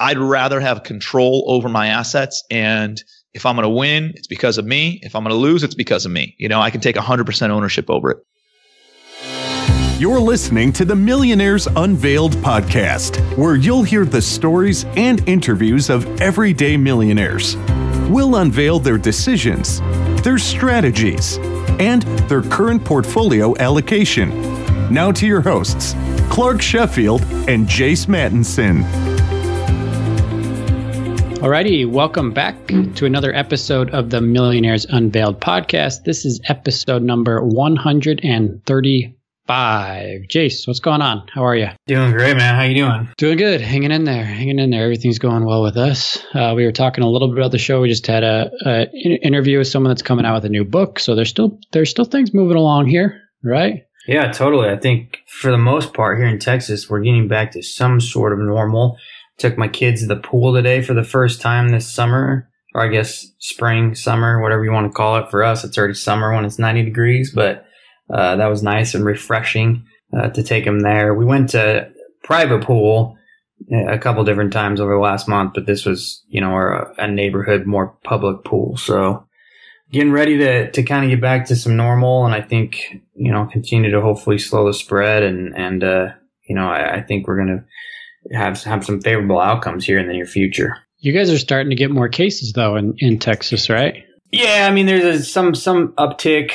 I'd rather have control over my assets. And if I'm going to win, it's because of me. If I'm going to lose, it's because of me. You know, I can take 100% ownership over it. You're listening to the Millionaires Unveiled podcast, where you'll hear the stories and interviews of everyday millionaires. We'll unveil their decisions, their strategies, and their current portfolio allocation. Now to your hosts, Clark Sheffield and Jace Mattinson. Alrighty, welcome back to another episode of the Millionaires Unveiled podcast. This is episode number 135. Jace, what's going on? How are you? Doing great, man. How you doing? Doing good. Hanging in there. Hanging in there. Everything's going well with us. Uh, we were talking a little bit about the show. We just had a, a interview with someone that's coming out with a new book. So there's still there's still things moving along here, right? Yeah, totally. I think for the most part here in Texas, we're getting back to some sort of normal. Took my kids to the pool today for the first time this summer, or I guess spring, summer, whatever you want to call it. For us, it's already summer when it's 90 degrees, but uh, that was nice and refreshing uh, to take them there. We went to private pool a couple different times over the last month, but this was, you know, a, a neighborhood, more public pool. So getting ready to, to kind of get back to some normal. And I think, you know, continue to hopefully slow the spread. And, and, uh, you know, I, I think we're going to have have some favorable outcomes here in the near future. You guys are starting to get more cases though in, in Texas, right? Yeah, I mean there's a, some some uptick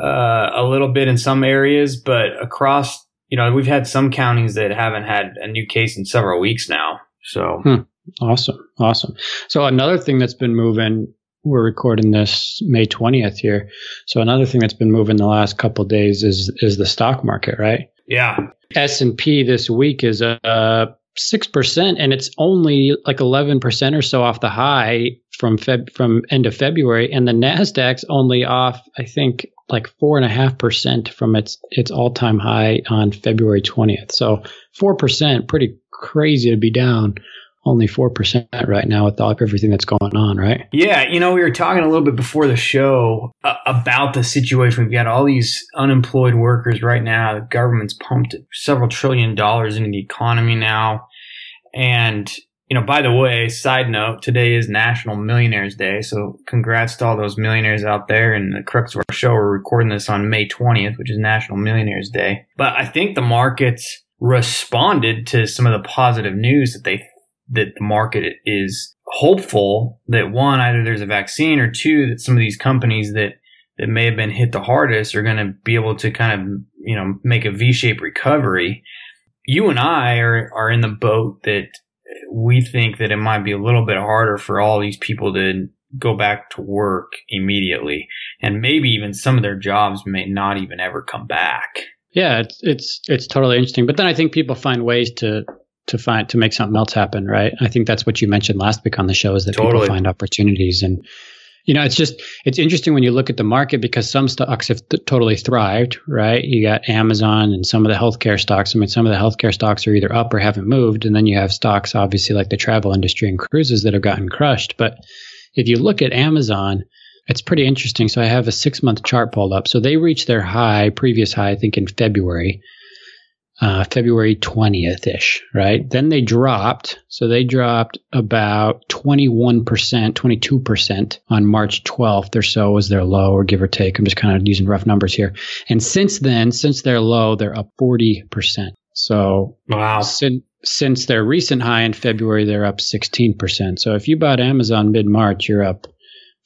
uh, a little bit in some areas, but across you know we've had some counties that haven't had a new case in several weeks now. So hmm. awesome, awesome. So another thing that's been moving. We're recording this May twentieth here, so another thing that's been moving the last couple days is is the stock market, right? Yeah, S and P this week is up 6% and it's only like 11% or so off the high from Feb from end of February and the Nasdaq's only off I think like four and a half percent from its its all time high on February 20th. So four percent, pretty crazy to be down only four percent right now with all, everything that's going on, right? Yeah, you know, we were talking a little bit before the show uh, about the situation. We've got all these unemployed workers right now. The government's pumped several trillion dollars into the economy now, and you know, by the way, side note, today is National Millionaires Day. So congrats to all those millionaires out there. And the crux of our show, we're recording this on May 20th, which is National Millionaires Day. But I think the markets responded to some of the positive news that they, that the market is hopeful that one, either there's a vaccine or two, that some of these companies that, that may have been hit the hardest are going to be able to kind of, you know, make a V-shaped recovery. You and I are, are in the boat that we think that it might be a little bit harder for all these people to go back to work immediately. And maybe even some of their jobs may not even ever come back. Yeah it's it's it's totally interesting. But then i think people find ways to to find to make something else happen right i think that's what you mentioned last week on the show is that totally. people find opportunities and you know, it's just it's interesting when you look at the market because some stocks have th- totally thrived, right? You got Amazon and some of the healthcare stocks. I mean, some of the healthcare stocks are either up or haven't moved, and then you have stocks, obviously, like the travel industry and cruises that have gotten crushed. But if you look at Amazon, it's pretty interesting. So I have a six month chart pulled up. So they reached their high, previous high, I think in February uh, February 20th ish, right? Then they dropped. So they dropped about 21%, 22% on March 12th or so was their low, or give or take. I'm just kind of using rough numbers here. And since then, since their low, they're up 40%. So wow. Sin- since their recent high in February, they're up 16%. So if you bought Amazon mid March, you're up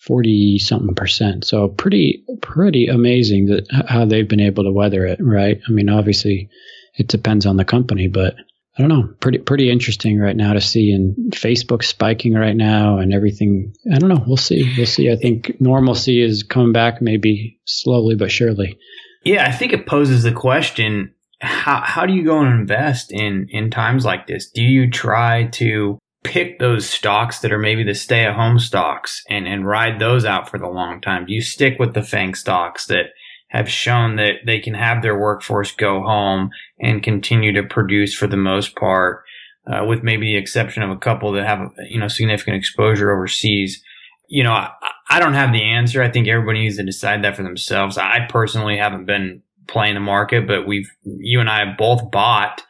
40 something percent. So pretty, pretty amazing that how they've been able to weather it, right? I mean, obviously it depends on the company, but I don't know, pretty pretty interesting right now to see and Facebook spiking right now and everything. I don't know. We'll see. We'll see. I think normalcy is coming back maybe slowly but surely. Yeah, I think it poses the question how how do you go and invest in in times like this? Do you try to pick those stocks that are maybe the stay at home stocks and and ride those out for the long time? Do you stick with the FANG stocks that have shown that they can have their workforce go home and continue to produce for the most part, uh, with maybe the exception of a couple that have you know significant exposure overseas. You know, I, I don't have the answer. I think everybody needs to decide that for themselves. I personally haven't been playing the market, but we've you and I have both bought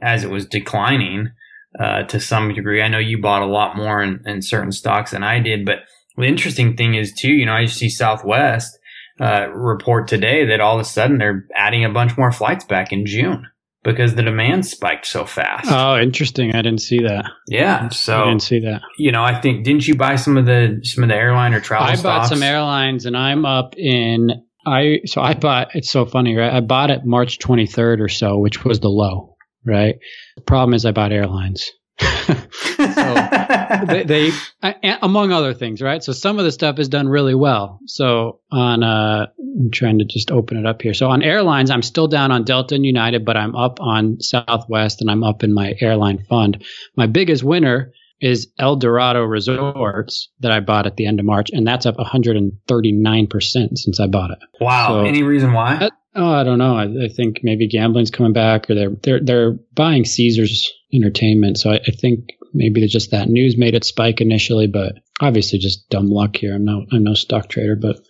as it was declining. uh, to some degree. I know you bought a lot more in, in, certain stocks than I did, but the interesting thing is too, you know, I see Southwest uh, report today that all of a sudden they're adding a bunch more flights back in June because the demand spiked so fast. Oh, interesting. I didn't see that. Yeah, so I didn't see that. You know, I think didn't you buy some of the some of the airline or travel? I stocks? bought some airlines, and I'm up in. I so I bought. It's so funny, right? I bought it March 23rd or so, which was the low, right? The problem is I bought airlines. so they, they among other things, right? So some of the stuff is done really well. So on, uh, I'm trying to just open it up here. So on airlines, I'm still down on Delta and United, but I'm up on Southwest and I'm up in my airline fund. My biggest winner is Eldorado Resorts that I bought at the end of March, and that's up 139% since I bought it. Wow. So, Any reason why? That, oh, I don't know. I, I, think maybe gambling's coming back or they're, they're, they're buying Caesars entertainment. So I, I think maybe just that news made it spike initially, but obviously just dumb luck here. I'm no I'm no stock trader, but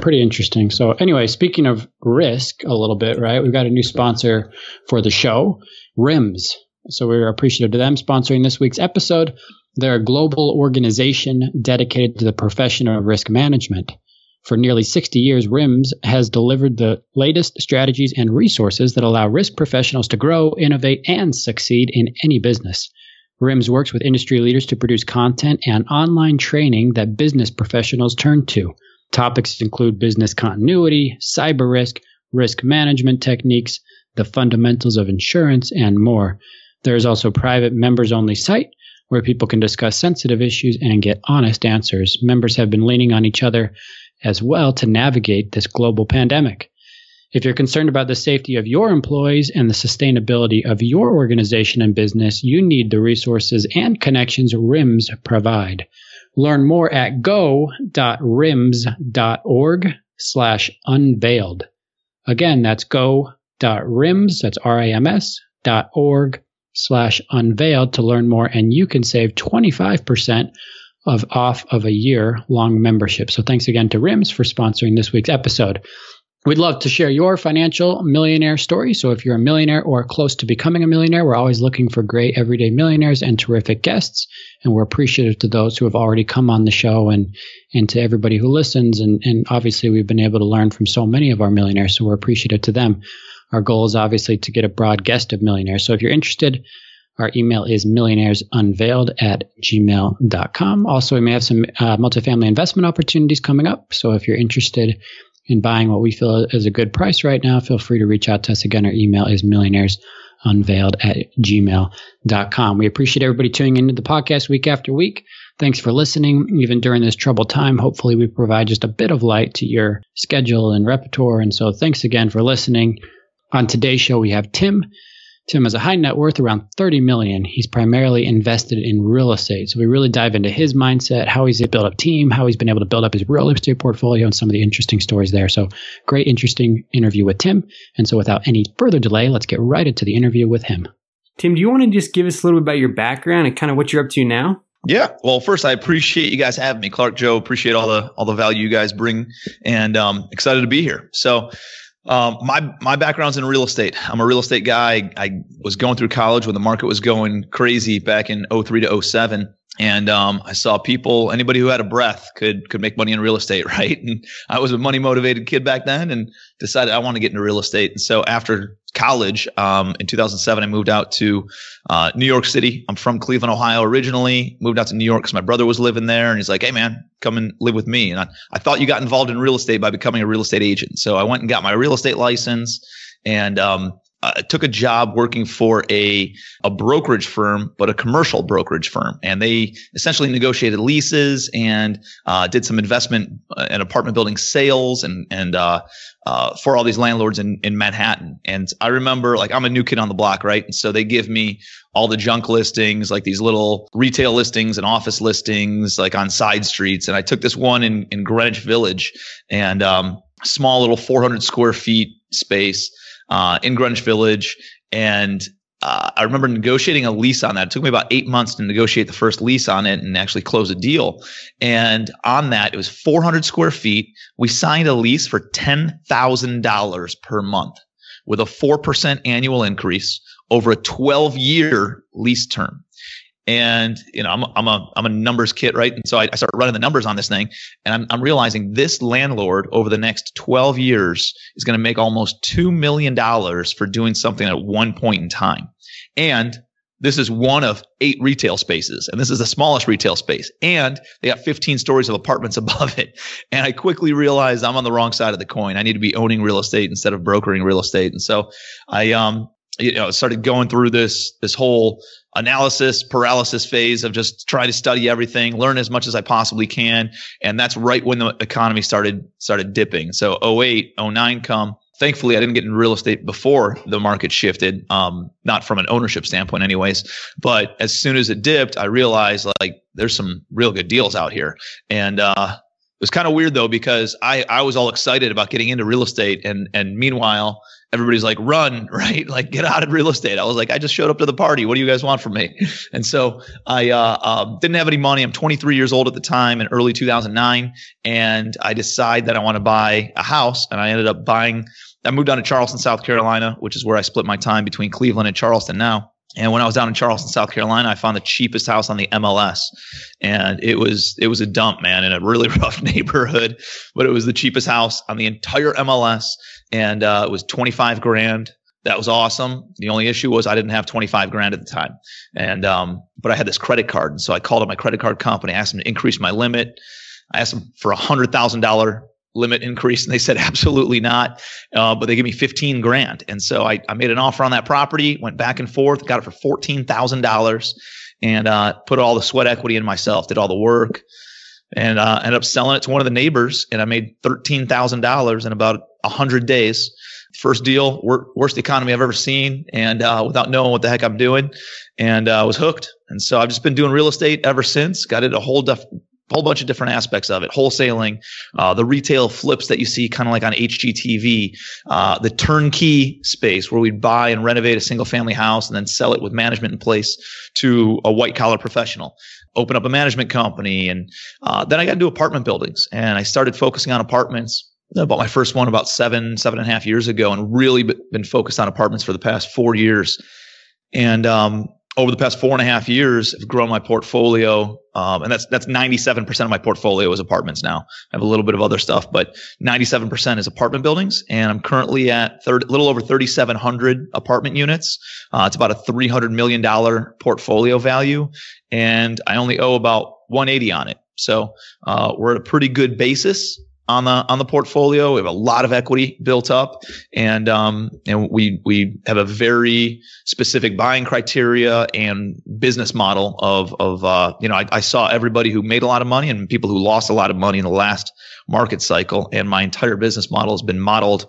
pretty interesting. So anyway, speaking of risk a little bit, right? We've got a new sponsor for the show, RIMS. So we're appreciative to them sponsoring this week's episode. They're a global organization dedicated to the profession of risk management. For nearly 60 years, RIMS has delivered the latest strategies and resources that allow risk professionals to grow, innovate, and succeed in any business. RIMS works with industry leaders to produce content and online training that business professionals turn to. Topics include business continuity, cyber risk, risk management techniques, the fundamentals of insurance, and more. There is also a private members only site where people can discuss sensitive issues and get honest answers. Members have been leaning on each other as well to navigate this global pandemic. If you're concerned about the safety of your employees and the sustainability of your organization and business, you need the resources and connections RIMS provide. Learn more at go.rims.org slash unveiled. Again, that's go.rims, that's R-I-M-S, dot org slash unveiled to learn more, and you can save 25% of off of a year long membership. So thanks again to RIMS for sponsoring this week's episode. We'd love to share your financial millionaire story. So if you're a millionaire or close to becoming a millionaire, we're always looking for great everyday millionaires and terrific guests. And we're appreciative to those who have already come on the show and, and to everybody who listens. And, and obviously we've been able to learn from so many of our millionaires. So we're appreciative to them. Our goal is obviously to get a broad guest of millionaires. So if you're interested, our email is millionairesunveiled at gmail.com. Also, we may have some uh, multifamily investment opportunities coming up. So if you're interested in buying what we feel is a good price right now, feel free to reach out to us. Again, our email is millionairesunveiled at gmail.com. We appreciate everybody tuning into the podcast week after week. Thanks for listening, even during this troubled time. Hopefully, we provide just a bit of light to your schedule and repertoire. And so, thanks again for listening. On today's show, we have Tim. Tim has a high net worth around 30 million. He's primarily invested in real estate. So we really dive into his mindset, how he's built up team, how he's been able to build up his real estate portfolio and some of the interesting stories there. So great, interesting interview with Tim. And so without any further delay, let's get right into the interview with him. Tim, do you want to just give us a little bit about your background and kind of what you're up to now? Yeah. Well, first, I appreciate you guys having me, Clark, Joe. Appreciate all the all the value you guys bring, and um, excited to be here. So, um, my my background's in real estate. I'm a real estate guy. I, I was going through college when the market was going crazy back in 03 to 07 and um, I saw people, anybody who had a breath could could make money in real estate, right? And I was a money motivated kid back then, and decided I want to get into real estate. And so after college, um, in 2007, I moved out to uh, New York City. I'm from Cleveland, Ohio originally. Moved out to New York because my brother was living there, and he's like, "Hey, man, come and live with me." And I, I thought you got involved in real estate by becoming a real estate agent. So I went and got my real estate license, and um, uh, took a job working for a a brokerage firm, but a commercial brokerage firm, and they essentially negotiated leases and uh, did some investment uh, and apartment building sales and and uh, uh, for all these landlords in in Manhattan. And I remember, like, I'm a new kid on the block, right? And so they give me all the junk listings, like these little retail listings and office listings, like on side streets. And I took this one in in Greenwich Village, and um, small little 400 square feet space uh, in Greenwich Village. And uh, I remember negotiating a lease on that. It took me about eight months to negotiate the first lease on it and actually close a deal. And on that, it was 400 square feet. We signed a lease for $10,000 per month with a 4% annual increase over a 12 year lease term. And you know, I'm I'm a I'm a numbers kit, right? And so I, I start running the numbers on this thing, and I'm I'm realizing this landlord over the next 12 years is going to make almost two million dollars for doing something at one point in time, and this is one of eight retail spaces, and this is the smallest retail space. And they got 15 stories of apartments above it. And I quickly realized I'm on the wrong side of the coin. I need to be owning real estate instead of brokering real estate. And so I, um, you know, started going through this this whole analysis paralysis phase of just trying to study everything, learn as much as I possibly can, and that's right when the economy started started dipping. So 08, 09 come thankfully I didn't get in real estate before the market shifted, um, not from an ownership standpoint anyways. But as soon as it dipped, I realized like there's some real good deals out here. And uh, it was kind of weird though because I, I was all excited about getting into real estate and and meanwhile everybody's like run right? Like get out of real estate. I was like i just showed up to the party. What do you guys want from me? And so i uh, uh, didn't have any money. I'm 23 years old at the time in early 2009 and i decide that i want to buy a house and i ended up buying I moved down to Charleston, South Carolina, which is where I split my time between Cleveland and Charleston now. And when I was down in Charleston, South Carolina, I found the cheapest house on the MLS, and it was it was a dump, man, in a really rough neighborhood. But it was the cheapest house on the entire MLS, and uh, it was twenty five grand. That was awesome. The only issue was I didn't have twenty five grand at the time, and um, but I had this credit card, and so I called up my credit card company, asked them to increase my limit. I asked them for a hundred thousand dollar limit increase? And they said, absolutely not. Uh, but they gave me 15 grand. And so I, I made an offer on that property, went back and forth, got it for $14,000 and uh, put all the sweat equity in myself, did all the work and uh, ended up selling it to one of the neighbors. And I made $13,000 in about 100 days. First deal, wor- worst economy I've ever seen, and uh, without knowing what the heck I'm doing, and uh, was hooked. And so I've just been doing real estate ever since. Got it a whole def- whole bunch of different aspects of it. Wholesaling uh, the retail flips that you see kind of like on hgtv uh, the turnkey space where we'd buy and renovate a single family house and then sell it with management in place to a white collar professional. Open up a management company and uh, then i got into apartment buildings and i started focusing on apartments. I bought my first one about seven seven and a half years ago and really been focused on apartments for the past four years. And um, over the past four and a half years, I've grown my portfolio, um, and that's that's 97% of my portfolio is apartments now. I have a little bit of other stuff, but 97% is apartment buildings, and I'm currently at a little over 3,700 apartment units. Uh, it's about a 300 million dollar portfolio value, and I only owe about 180 on it. So uh, we're at a pretty good basis on the on the portfolio. We have a lot of equity built up, and um, and we we have a very specific buying criteria and business model of of uh, you know I, I saw everybody who made a lot of money and people who lost a lot of money in the last market cycle, and my entire business model has been modeled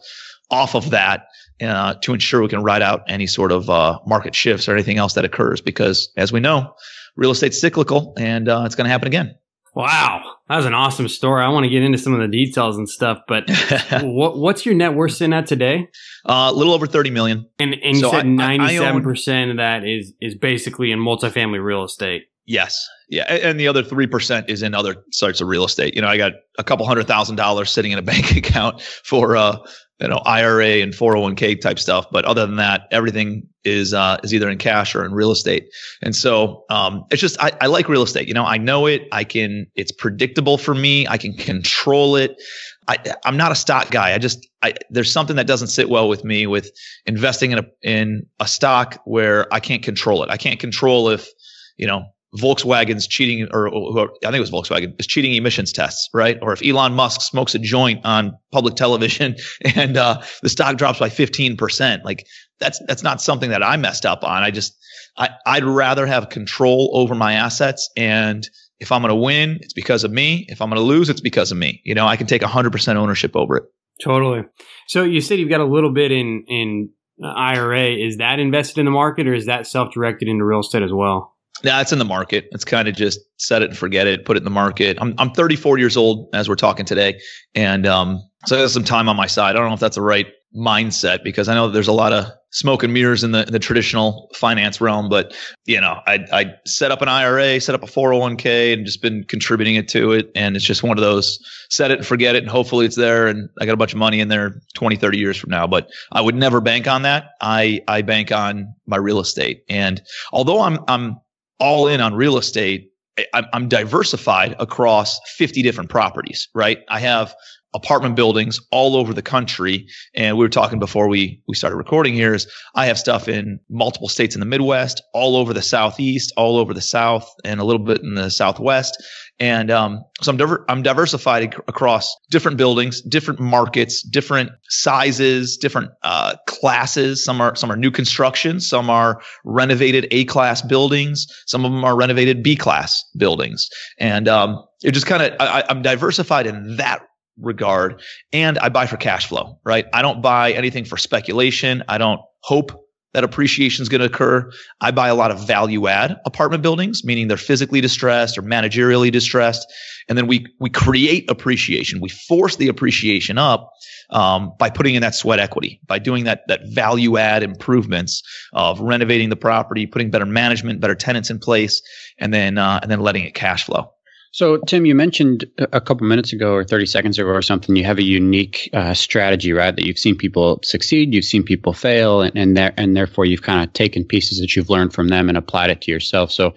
off of that. Uh, to ensure we can ride out any sort of uh, market shifts or anything else that occurs, because as we know, real estate's cyclical and uh, it's going to happen again. Wow, that was an awesome story. I want to get into some of the details and stuff, but what, what's your net worth sitting at today? Uh, a little over thirty million. And, and you so said ninety-seven percent of that is is basically in multifamily real estate. Yes, yeah, and the other three percent is in other sorts of real estate. You know, I got a couple hundred thousand dollars sitting in a bank account for uh, you know IRA and 401k type stuff. But other than that, everything is uh, is either in cash or in real estate. And so um, it's just I, I like real estate. You know, I know it. I can. It's predictable for me. I can control it. I, I'm not a stock guy. I just I, there's something that doesn't sit well with me with investing in a in a stock where I can't control it. I can't control if you know Volkswagen's cheating, or, or, I think it was Volkswagen, is cheating emissions tests, right? Or if Elon Musk smokes a joint on public television and uh, the stock drops by 15%, like that's that's not something that I messed up on. I just I, I'd rather have control over my assets, and if I'm going to win, it's because of me. If I'm going to lose, it's because of me. You know, I can take 100% ownership over it. Totally. So you said you've got a little bit in in IRA. Is that invested in the market, or is that self directed into real estate as well? Yeah, it's in the market. It's kind of just set it and forget it, put it in the market. I'm I'm 34 years old as we're talking today, and um, so I some time on my side. I don't know if that's the right mindset because I know there's a lot of smoke and mirrors in the the traditional finance realm. But you know, I I set up an IRA, set up a 401k, and just been contributing it to it. And it's just one of those set it and forget it, and hopefully it's there. And I got a bunch of money in there 20, 30 years from now. But I would never bank on that. I I bank on my real estate. And although I'm I'm all in on real estate, I'm diversified across 50 different properties, right? I have apartment buildings all over the country. And we were talking before we we started recording here is I have stuff in multiple states in the Midwest, all over the Southeast, all over the South, and a little bit in the Southwest. And um, so I'm, diver- I'm diversified across different buildings, different markets, different sizes, different uh, classes. Some are some are new construction, some are renovated A class buildings, some of them are renovated B class buildings, and um, it just kind of I'm diversified in that regard. And I buy for cash flow, right? I don't buy anything for speculation. I don't hope that appreciation is going to occur. I buy a lot of value add apartment buildings, meaning they're physically distressed or managerially distressed. And then we, we create appreciation. We force the appreciation up um, by putting in that sweat equity, by doing that, that value add improvements of renovating the property, putting better management, better tenants in place, and then, uh, and then letting it cash flow. So, Tim, you mentioned a couple minutes ago or 30 seconds ago or something, you have a unique uh, strategy, right? That you've seen people succeed, you've seen people fail, and, and, there, and therefore you've kind of taken pieces that you've learned from them and applied it to yourself. So,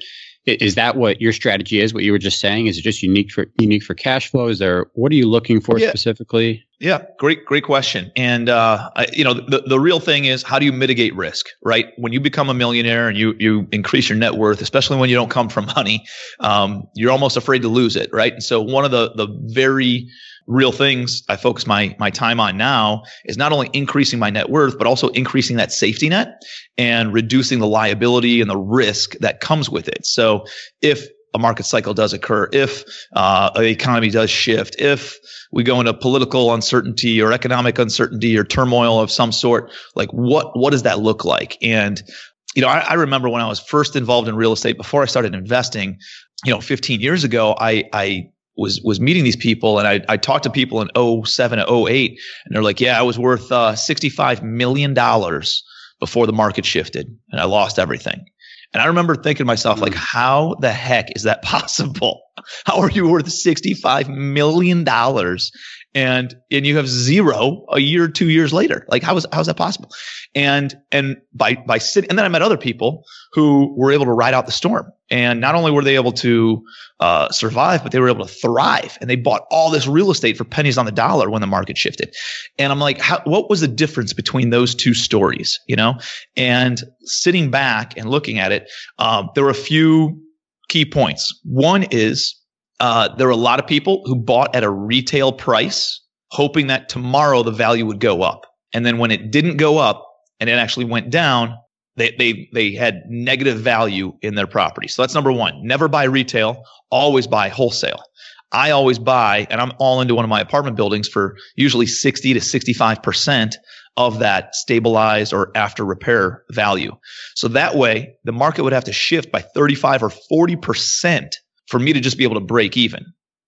is that what your strategy is? What you were just saying? Is it just unique for unique for cash flow? Is there what are you looking for yeah. specifically? Yeah, great, great question. And uh, I, you know, the the real thing is how do you mitigate risk, right? When you become a millionaire and you you increase your net worth, especially when you don't come from money, um, you're almost afraid to lose it, right? And so one of the the very real things I focus my my time on now is not only increasing my net worth, but also increasing that safety net and reducing the liability and the risk that comes with it. So if a market cycle does occur, if uh, the economy does shift, if we go into political uncertainty or economic uncertainty or turmoil of some sort, like what what does that look like? And you know, I, I remember when I was first involved in real estate before I started investing, you know, 15 years ago, I I was was meeting these people and I, I talked to people in 07 08 and they're like yeah i was worth uh, 65 million dollars before the market shifted and i lost everything and i remember thinking to myself mm. like how the heck is that possible how are you worth 65 million dollars and and you have zero a year two years later. Like how is how is that possible? And and by by sitting and then i met other people who were able to ride out the storm. And not only were they able to uh, survive but they were able to thrive. And they bought all this real estate for pennies on the dollar when the market shifted. And i'm like how, what was the difference between those two stories you know? And sitting back and looking at it um, there were a few key points. One is uh, there were a lot of people who bought at a retail price, hoping that tomorrow the value would go up. And then when it didn't go up and it actually went down, they, they, they had negative value in their property. So that's number one. Never buy retail, always buy wholesale. I always buy, and I'm all into one of my apartment buildings for usually 60 to 65% of that stabilized or after repair value. So that way the market would have to shift by 35 or 40% for me to just be able to break even.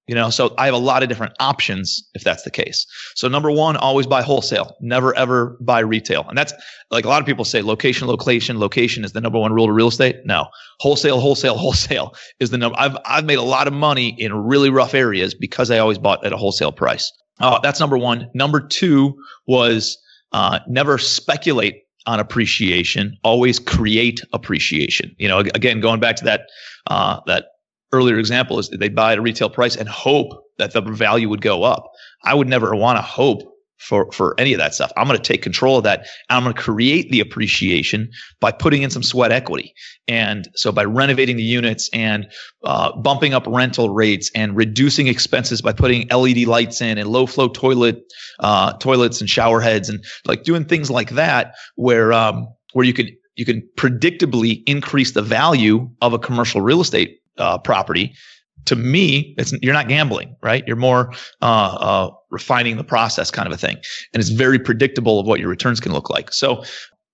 You know, so I have a lot of different options if that's the case. So number one, always buy wholesale. Never ever buy retail. And that's like a lot of people say location, location, location is the number one rule to real estate. No. Wholesale, wholesale, wholesale is the number. I've I've made a lot of money in really rough areas because I always bought at a wholesale price. Uh, that's number one. Number two was uh, never speculate on appreciation. Always create appreciation. You know, again, going back to that uh, that earlier example is they buy at a retail price and hope that the value would go up. I would never want to hope for, for any of that stuff. I'm going to take control of that I'm going to create the appreciation by putting in some sweat equity. And so by renovating the units and uh, bumping up rental rates and reducing expenses by putting LED lights in and low flow toilet, uh, toilets and shower heads and like doing things like that where, um, where you could, you can predictably increase the value of a commercial real estate uh, property, to me, it's you're not gambling, right? You're more uh, uh, refining the process, kind of a thing, and it's very predictable of what your returns can look like. So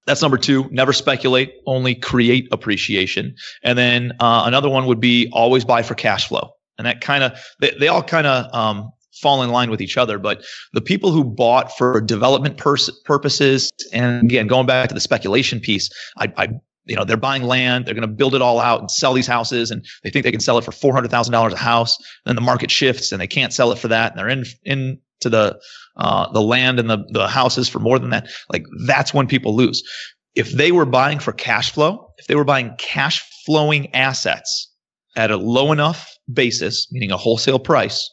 that's number two. Never speculate, only create appreciation. And then uh, another one would be always buy for cash flow, and that kind of they, they all kind of um, fall in line with each other. But the people who bought for development pers- purposes, and again, going back to the speculation piece, I, I you know, they're buying land, they're going to build it all out and sell these houses, and they think they can sell it for four hundred thousand dollars a house. And then the market shifts, and they can't sell it for that, and they're in into the uh, the land and the the houses for more than that. Like that's when people lose. If they were buying for cash flow, if they were buying cash flowing assets at a low enough basis, meaning a wholesale price,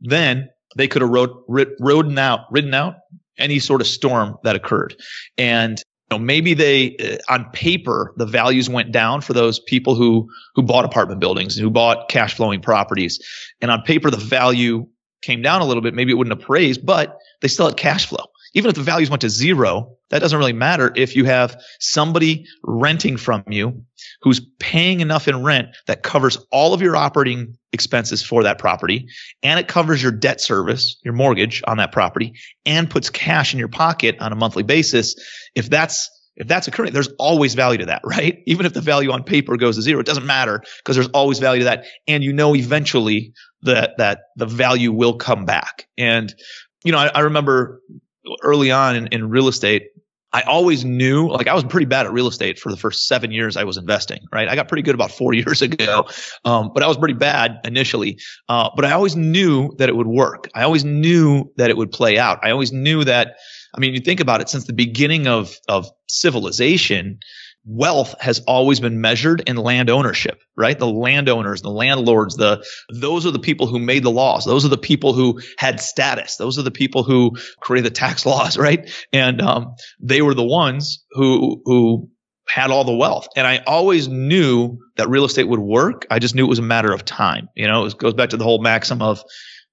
then they could have rode, ridden out, ridden out any sort of storm that occurred. And know, maybe they, uh, on paper, the values went down for those people who who bought apartment buildings and who bought cash flowing properties. And on paper, the value came down a little bit. Maybe it wouldn't appraise, but they still had cash flow. Even if the values went to zero, that doesn't really matter if you have somebody renting from you who's paying enough in rent that covers all of your operating expenses for that property and it covers your debt service, your mortgage on that property and puts cash in your pocket on a monthly basis. If that's if that's occurring, there's always value to that, right? Even if the value on paper goes to zero, it doesn't matter because there's always value to that. And you know, eventually that, that the value will come back. And, you know, I, I remember early on in, in real estate, I always knew, like I was pretty bad at real estate for the first seven years I was investing, right? I got pretty good about four years ago. Um, but I was pretty bad initially. Uh, but I always knew that it would work. I always knew that it would play out. I always knew that, I mean, you think about it since the beginning of, of civilization, wealth has always been measured in land ownership, right? The landowners, the landlords, the those are the people who made the laws. Those are the people who had status. Those are the people who created the tax laws, right? And um, they were the ones who who had all the wealth. And I always knew that real estate would work. I just knew it was a matter of time. You know, it goes back to the whole maxim of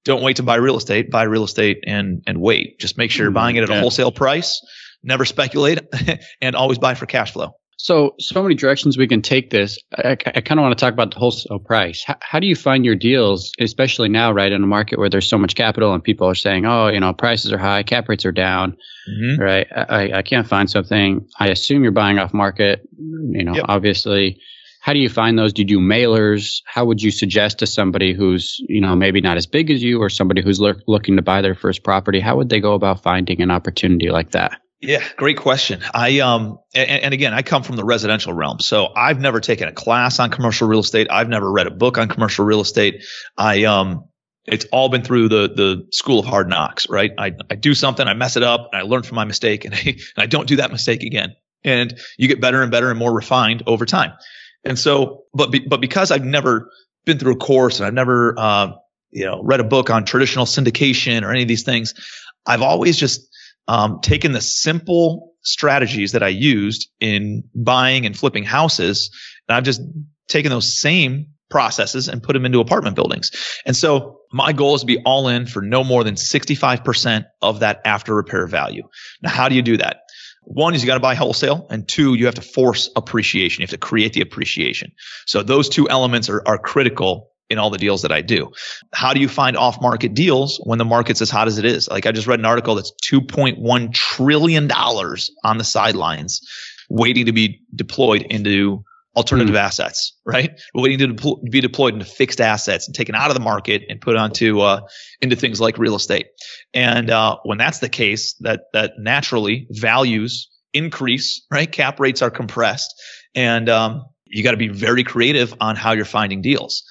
don't wait to buy real estate, buy real estate and and wait. Just make sure you're buying it at a wholesale price. Never speculate and always buy for cash flow. So, so many directions we can take this. I, I kind of want to talk about the wholesale price. How, how, do you find your deals, especially now, right, in a market where there's so much capital and people are saying, oh, you know, prices are high, cap rates are down, mm-hmm. right? I, I can't find something. I assume you're buying off market, you know, yep. obviously. How do you find those? Do you do mailers? How would you suggest to somebody who's, you know, maybe not as big as you or somebody who's lo- looking to buy their first property? How would they go about finding an opportunity like that? Yeah, great question. I um and, and, again, I come from the residential realm, so I've never taken a class on commercial real estate. I've never read a book on commercial real estate. I um it's all been through the the school of hard knocks, right? I I do something, I mess it up, and I learn from my mistake, and I, and I don't do that mistake again. And you get better and better and more refined over time. And so, but be, but because I've never been through a course and I've never uh, you know read a book on traditional syndication or any of these things, I've always just um, taken the simple strategies that I used in buying and flipping houses, and I've just taken those same processes and put them into apartment buildings. And so my goal is to be all in for no more than 65% of that after repair value. Now, how do you do that? One is you got to buy wholesale, and two, you have to force appreciation. You have to create the appreciation. So those two elements are, are critical in all the deals that I do. How do you find off market deals when the market's as hot as it is? Like I just read an article that's $2.1 trillion on the sidelines waiting to be deployed into alternative mm. assets, right? Waiting to be deployed into fixed assets and taken out of the market and put onto uh, into things like real estate. And uh, when that's the case, that that naturally values increase, right? Cap rates are compressed, and um, you got to be very creative on how you're finding deals.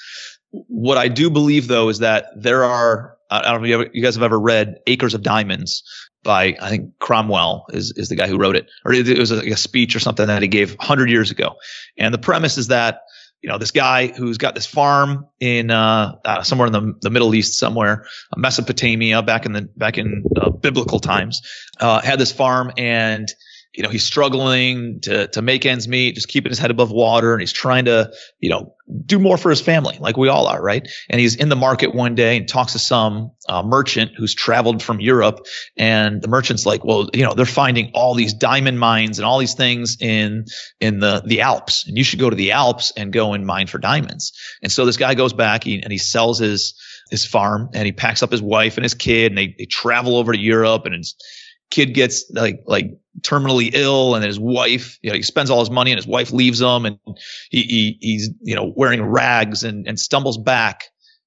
What I do believe though is that there are, I don't know if you, guys have ever read Acres of Diamonds by, I think Conwell is, is the guy who wrote it, or it was a, a speech or something that he gave 100 years ago. And the premise is that, you know, this guy who's got this farm in uh, uh, somewhere in the, the Middle East, somewhere Mesopotamia, back in the back in uh, biblical times, uh, had this farm, and you know, he's struggling to, to make ends meet, just keeping his head above water. And he's trying to, you know, do more for his family, like we all are, right? And he's in the market one day and talks to some uh, merchant who's traveled from Europe. And the merchant's like, well, you know, they're finding all these diamond mines and all these things in, in the, the Alps. And you should go to the Alps and go and mine for diamonds. And so this guy goes back and he sells his, his farm and he packs up his wife and his kid and they, they travel over to Europe and it's, kid gets like like terminally ill and then his wife you know he spends all his money and his wife leaves him and he, he he's you know wearing rags and and stumbles back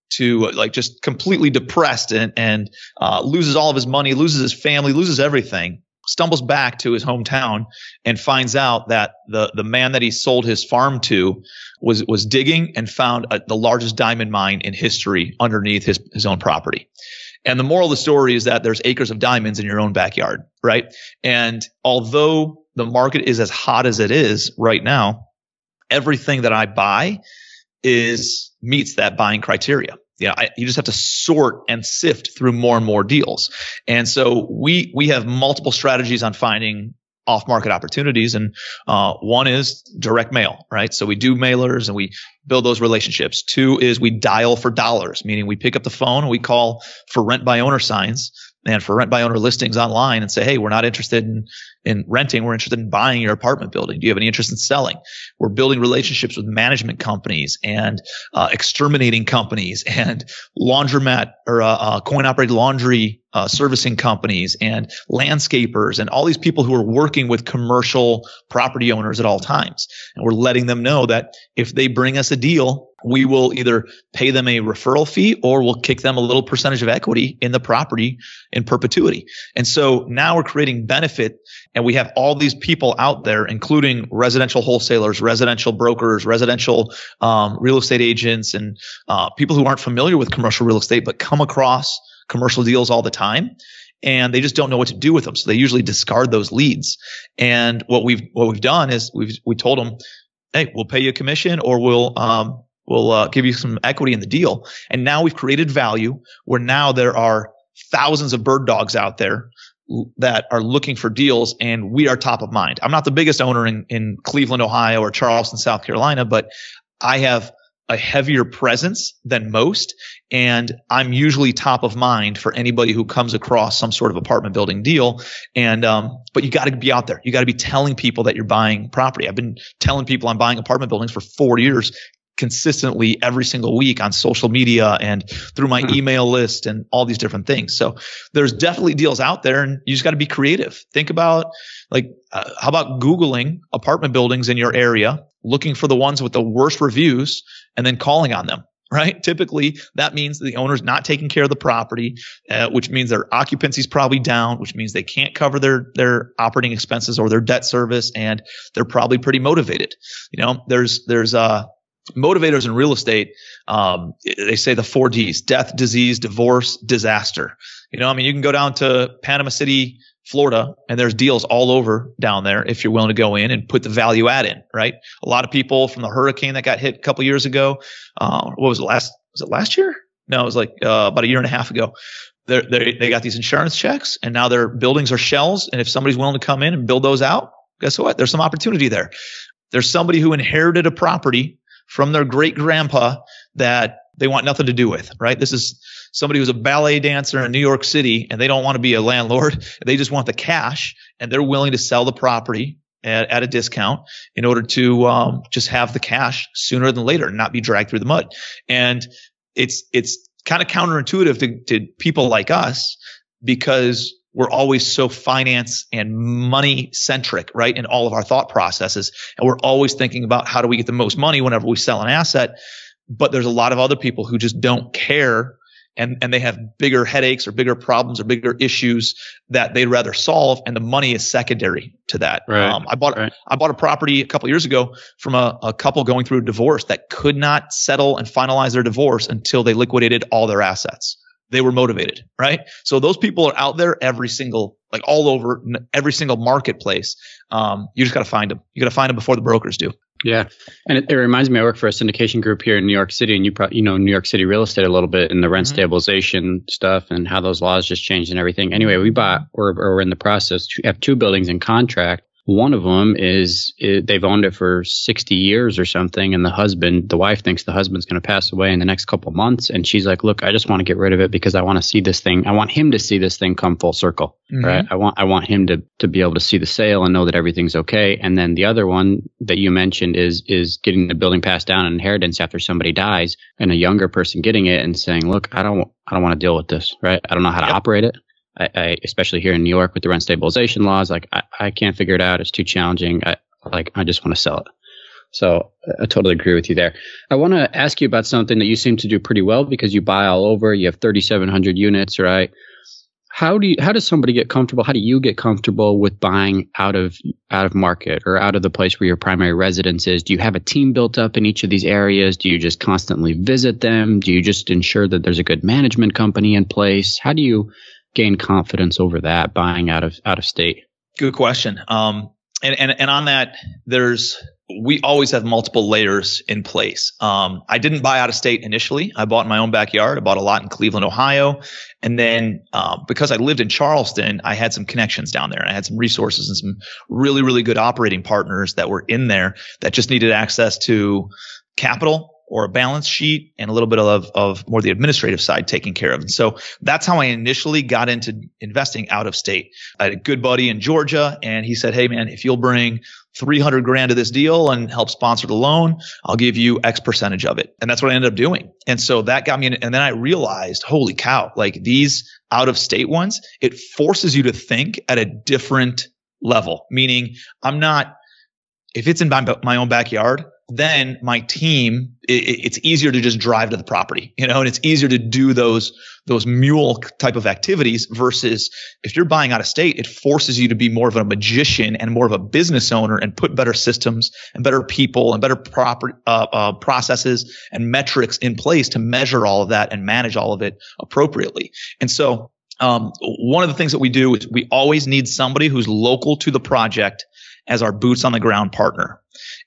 to like just completely depressed and and uh, loses all of his money loses his family loses everything stumbles back to his hometown and finds out that the the man that he sold his farm to was was digging and found a, the largest diamond mine in history underneath his his own property and the moral of the story is that there's acres of diamonds in your own backyard, right? And although the market is as hot as it is right now, everything that I buy is meets that buying criteria. You know, I, you just have to sort and sift through more and more deals. And so we we have multiple strategies on finding off market opportunities. And uh, one is direct mail, right? So we do mailers and we build those relationships. Two is we dial for dollars, meaning we pick up the phone and we call for rent by owner signs and for rent by owner listings online and say, hey, we're not interested in, in renting. We're interested in buying your apartment building. Do you have any interest in selling? We're building relationships with management companies and uh, exterminating companies and laundromat or uh, uh, coin operated laundry uh, servicing companies and landscapers and all these people who are working with commercial property owners at all times. And we're letting them know that if they bring us a deal, we will either pay them a referral fee or we'll kick them a little percentage of equity in the property in perpetuity. And so now we're creating benefit and we have all these people out there, including residential wholesalers, residential brokers, residential um, real estate agents, and uh, people who aren't familiar with commercial real estate, but come across commercial deals all the time and they just don't know what to do with them. So they usually discard those leads. And what we've what we've done is we've we told them, hey, we'll pay you a commission or we'll um, we'll uh, give you some equity in the deal. And now we've created value where now there are thousands of bird dogs out there that are looking for deals and we are top of mind. I'm not the biggest owner in, in Cleveland, Ohio or Charleston, South Carolina, but I have a heavier presence than most. And I'm usually top of mind for anybody who comes across some sort of apartment building deal. And, um, but you got to be out there. You got to be telling people that you're buying property. I've been telling people I'm buying apartment buildings for four years consistently every single week on social media and through my hmm. email list and all these different things. So there's definitely deals out there and you just got to be creative. Think about like, uh, how about Googling apartment buildings in your area, looking for the ones with the worst reviews and then calling on them. Right. Typically, that means the owner's not taking care of the property, uh, which means their occupancy is probably down, which means they can't cover their their operating expenses or their debt service, and they're probably pretty motivated. You know, there's there's uh motivators in real estate, um, they say the four D's: death, disease, divorce, disaster. You know, I mean, you can go down to Panama City, Florida, and there's deals all over down there if you're willing to go in and put the value add in. Right? A lot of people from the hurricane that got hit a couple years ago. Uh, what was it last? Was it last year? No, it was like uh, about a year and a half ago. They're, they got these insurance checks, and now their buildings are shells. And if somebody's willing to come in and build those out, guess what? There's some opportunity there. There's somebody who inherited a property from their great grandpa that they want nothing to do with, right? This is somebody who's a ballet dancer in New York City and they don't want to be a landlord. They just want the cash and they're willing to sell the property at, at a discount in order to um, just have the cash sooner than later and not be dragged through the mud. And it's, it's kind of counterintuitive to, to people like us because we're always so finance and money centric, right? In all of our thought processes. And we're always thinking about how do we get the most money whenever we sell an asset. But there's a lot of other people who just don't care and, and they have bigger headaches or bigger problems or bigger issues that they'd rather solve. And the money is secondary to that. Right, um, I bought, right. I bought a property a couple years ago from a, a couple going through a divorce that could not settle and finalize their divorce until they liquidated all their assets they were motivated, right? So those people are out there every single, like all over every single marketplace. Um, you just got to find them. You got to find them before the brokers do. Yeah, and it, it, reminds me. I work for a syndication group here in New York City, and you probably you know New York City real estate a little bit and the rent mm-hmm. stabilization stuff and how those laws just changed and everything. Anyway, we bought or we're in the process to have two buildings in contract one of them is it, they've owned it for 60 years or something, and the husband, the wife thinks the husband's going to pass away in the next couple months, and she's like, "Look, I just want to get rid of it because I want to see this thing. I want him to see this thing come full circle, mm-hmm. right? I want I want him to to be able to see the sale and know that everything's okay. And then the other one that you mentioned is is getting the building passed down in inheritance after somebody dies, and a younger person getting it and saying, "Look, I don't I don't want to deal with this, right? I don't know how to yep. operate it." I, I, especially here in New York with the rent stabilization laws, like I, I can't figure it out. It's too challenging. I like I just want to sell it. So I totally agree with you there. I want to ask you about something that you seem to do pretty well because you buy all over. You have 3,700 units, right? How do you, how does somebody get comfortable? How do you get comfortable with buying out of out of market or out of the place where your primary residence is? Do you have a team built up in each of these areas? Do you just constantly visit them? Do you just ensure that there's a good management company in place? How do you gain confidence over that buying out of out of state? Good question. Um, and, and and on that, there's we always have multiple layers in place. Um, I didn't buy out of state initially. I bought in my own backyard. I bought a lot in Cleveland, Ohio. And then uh, because I lived in Charleston, I had some connections down there. I had some resources and some really, really good operating partners that were in there that just needed access to capital or a balance sheet and a little bit of, of more the administrative side taken care of. And so that's how I initially got into investing out of state. I had a good buddy in Georgia and he said, Hey man, if you'll bring 300 grand to this deal and help sponsor the loan, I'll give you X percentage of it. And that's what I ended up doing. And so that got me in. And then I realized, holy cow, like these out of state ones, it forces you to think at a different level, meaning I'm not, if it's in my, my own backyard, then my team it, it's easier to just drive to the property you know and it's easier to do those those mule type of activities versus if you're buying out of state it forces you to be more of a magician and more of a business owner and put better systems and better people and better proper uh, uh, processes and metrics in place to measure all of that and manage all of it appropriately. And so um, one of the things that we do is we always need somebody who's local to the project as our boots on the ground partner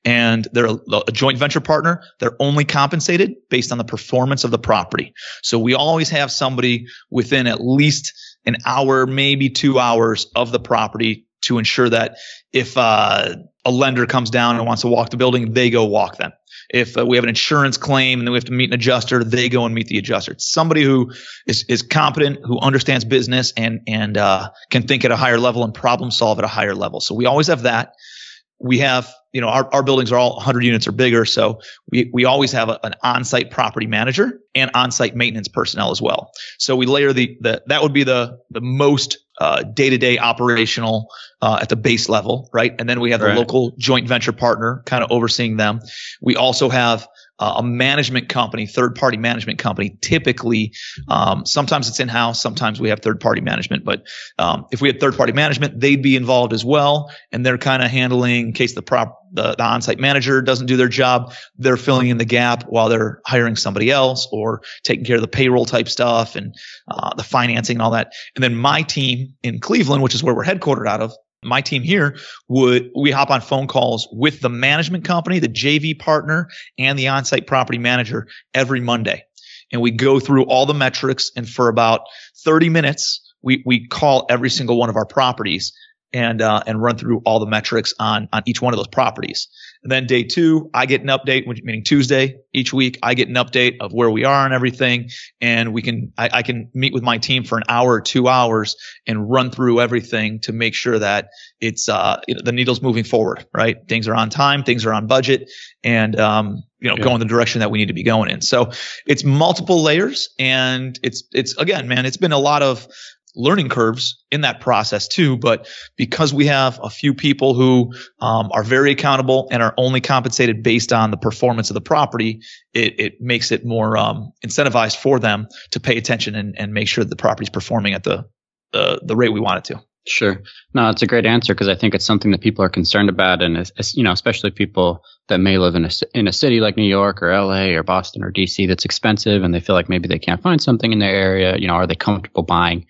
and they're a, joint venture partner. They're only compensated based on the performance of the property. So we always have somebody within at least an hour, maybe two hours of the property to ensure that if uh, a lender comes down and wants to walk the building, they go walk them. If uh, we have an insurance claim and then we have to meet an adjuster, they go and meet the adjuster. It's somebody who is, is competent, who understands business and, and, uh, can think at a higher level and problem solve at a higher level. So we always have that we have, you know, our, our buildings are all 100 units or bigger. So we, we always have a, an on-site property manager and on-site maintenance personnel as well. So we layer the, the that would be the, the most uh, day-to-day operational uh, at the base level, right? And then we have right. the local joint venture partner kind of overseeing them. We also have uh, a management company, third party management company, typically, um, sometimes it's in house, sometimes we have third party management. But um, if we had third party management, they'd be involved as well. And they're kind of handling in case the prop, the, the on-site manager doesn't do their job, they're filling in the gap while they're hiring somebody else or taking care of the payroll type stuff and uh, the financing and all that. And then my team in Cleveland, which is where we're headquartered out of, my team here would we hop on phone calls with the management company, the JV partner, and the on-site property manager every Monday. And we go through all the metrics and for about 30 minutes, we, we call every single one of our properties and uh, and run through all the metrics on on each one of those properties. And then day two, I get an update, meaning Tuesday each week. I get an update of where we are and everything, and we can I, I can meet with my team for an hour or two hours and run through everything to make sure that it's uh you know, the needle's moving forward. Right, things are on time, things are on budget, and um you know, yeah. going the direction that we need to be going in. So it's multiple layers and it's, it's again, man, it's been a lot of learning curves in that process too. But because we have a few people who um, are very accountable and are only compensated based on the performance of the property, it, it makes it more um, incentivized for them to pay attention and, and make sure the property is performing at the, the the rate we want it to. Sure. No, it's a great answer because I think it's something that people are concerned about, and you know, especially people that may live in a in a city like New York or L.A. or Boston or D.C. that's expensive, and they feel like maybe they can't find something in their area. You know, are they comfortable buying?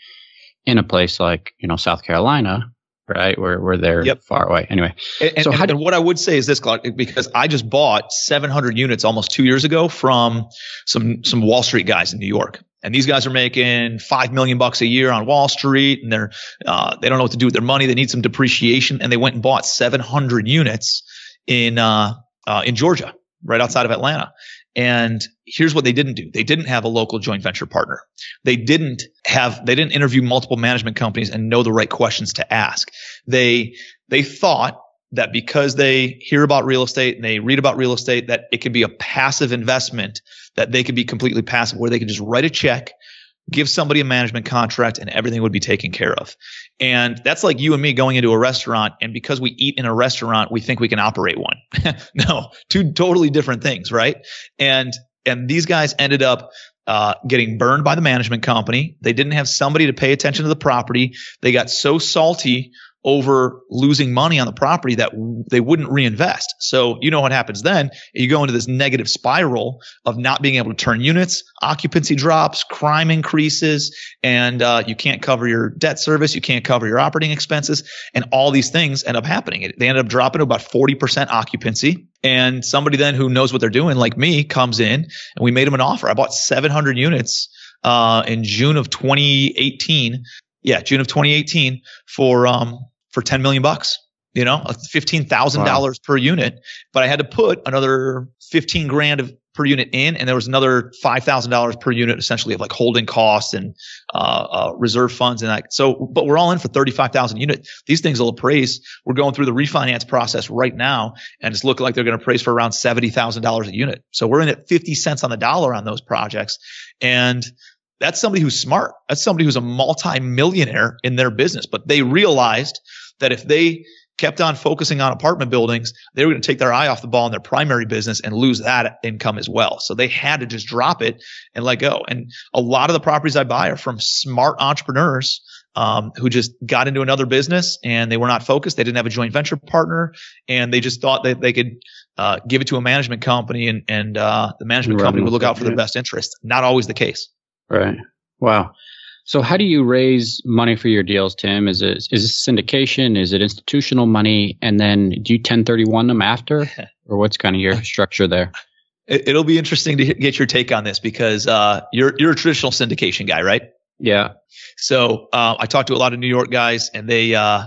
In a place like you know South Carolina, right? Where where they're yep. far away. Anyway, and, so and, and what I would say is this, Clark, because I just bought 700 units almost two years ago from some some Wall Street guys in New York. And these guys are making five million bucks a year on Wall Street, and they're uh, they don't know what to do with their money. They need some depreciation, and they went and bought 700 units in uh, uh, in Georgia, right outside of Atlanta. And here's what they didn't do. They didn't have a local joint venture partner. They didn't have, they didn't interview multiple management companies and know the right questions to ask. They, they thought that because they hear about real estate and they read about real estate, that it could be a passive investment, that they could be completely passive, where they could just write a check, give somebody a management contract and everything would be taken care of. And that's like you and me going into a restaurant and because we eat in a restaurant, we think we can operate one. no, two totally different things, right? And and these guys ended up uh, getting burned by the management company. They didn't have somebody to pay attention to the property. They got so salty over losing money on the property that they wouldn't reinvest. So you know what happens then? You go into this negative spiral of not being able to turn units, occupancy drops, crime increases, and uh, you can't cover your debt service, you can't cover your operating expenses, and all these things end up happening. They end up dropping to about 40% occupancy. And somebody then who knows what they're doing, like me, comes in and we made them an offer. I bought 700 units uh, in June of 2018 yeah, June of 2018 for um for 10 million bucks. You know, fifteen thousand wow. dollars per unit, but I had to put another fifteen grand of per unit in, and there was another five thousand dollars per unit, essentially of like holding costs and uh, uh, reserve funds and that. So, but we're all in for thirty five thousand unit. These things will appraise. We're going through the refinance process right now, and it's looking like they're going to appraise for around seventy thousand dollars a unit. So we're in at fifty cents on the dollar on those projects, and that's somebody who's smart. That's somebody who's a multi-millionaire in their business. But they realized that if they kept on focusing on apartment buildings, they were going to take their eye off the ball in their primary business and lose that income as well. So they had to just drop it and let go. And a lot of the properties I buy are from smart entrepreneurs um, who just got into another business and they were not focused. They didn't have a joint venture partner and they just thought that they could uh, give it to a management company and, and uh, the management company would look out for their best interest. Not always the case. Right. Wow. So how do you raise money for your deals, Tim? Is it is this syndication? Is it institutional money? And then do you 1031 them after, or what's kind of your structure there? It, will be interesting to get your take on this because uh, you're you're a traditional syndication guy, right? Yeah. So uh, I talked to a lot of New York guys, and they uh,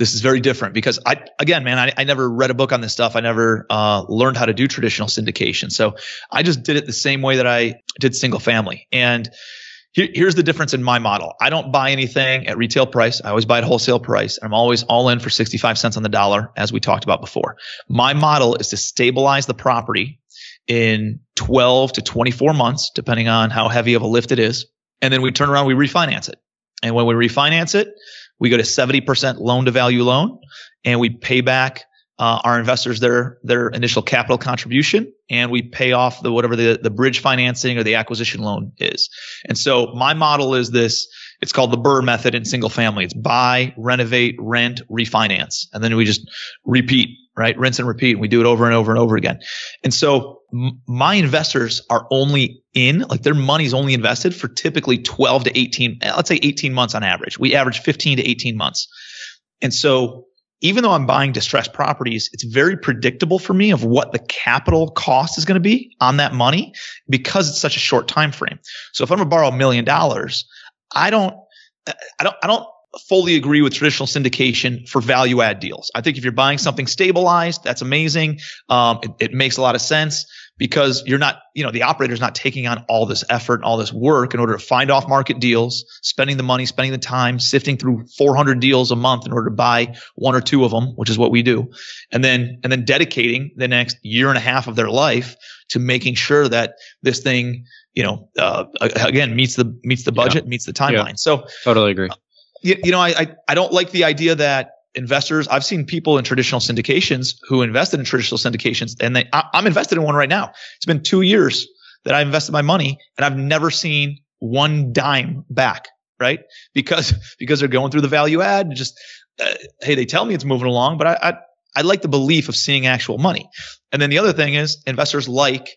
this is very different because I, again, man, I, I never read a book on this stuff. I never uh, learned how to do traditional syndication. So I just did it the same way that I did single family. And here, here's the difference in my model. I don't buy anything at retail price. I always buy at wholesale price. I'm always all in for 65 cents on the dollar, as we talked about before. My model is to stabilize the property in 12 to 24 months, depending on how heavy of a lift it is. And then we turn around, we refinance it. And when we refinance it, we go to 70% loan to value loan and we pay back uh, our investors their their initial capital contribution and we pay off the whatever the, the bridge financing or the acquisition loan is. And so my model is this it's called the BRRRR method in single family. It's buy, renovate, rent, refinance. And then we just repeat, right? Rinse and repeat. And we do it over and over and over again. And so m- my investors are only in, like their money's only invested for typically 12 to 18, eh, let's say 18 months on average. We average 15 to 18 months. And so even though I'm buying distressed properties, it's very predictable for me of what the capital cost is going to be on that money because it's such a short time frame. So if I'm going to borrow a million dollars, I don't, I don't, I don't fully agree with traditional syndication for value add deals. I think if you're buying something stabilized, that's amazing. Um, it, it, makes a lot of sense because you're not, you know, the operator's not taking on all this effort, and all this work in order to find off market deals, spending the money, spending the time, sifting through 400 deals a month in order to buy one or two of them, which is what we do. And then, and then dedicating the next year and a half of their life to making sure that this thing you know, uh, again, meets the meets the budget, yeah. meets the timeline. Yeah. So totally agree. Uh, you, you, know, I, I I don't like the idea that investors. I've seen people in traditional syndications who invested in traditional syndications, and they I, I'm invested in one right now. It's been two years that I invested my money, and I've never seen one dime back. Right? Because because they're going through the value add. And just uh, hey, they tell me it's moving along, but I, I I like the belief of seeing actual money. And then the other thing is investors like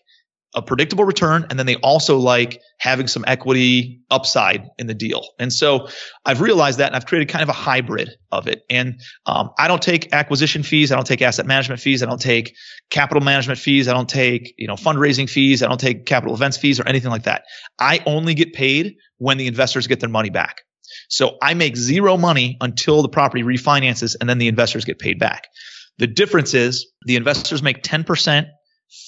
a predictable return and then they also like having some equity upside in the deal. And so i've realized that and i've created kind of a hybrid of it. And um, i don't take acquisition fees i don't take asset management fees i don't take capital management fees i don't take you know fundraising fees i don't take capital events fees or anything like that. I only get paid when the investors get their money back. So i make zero money until the property refinances and then the investors get paid back. The difference is the investors make 10%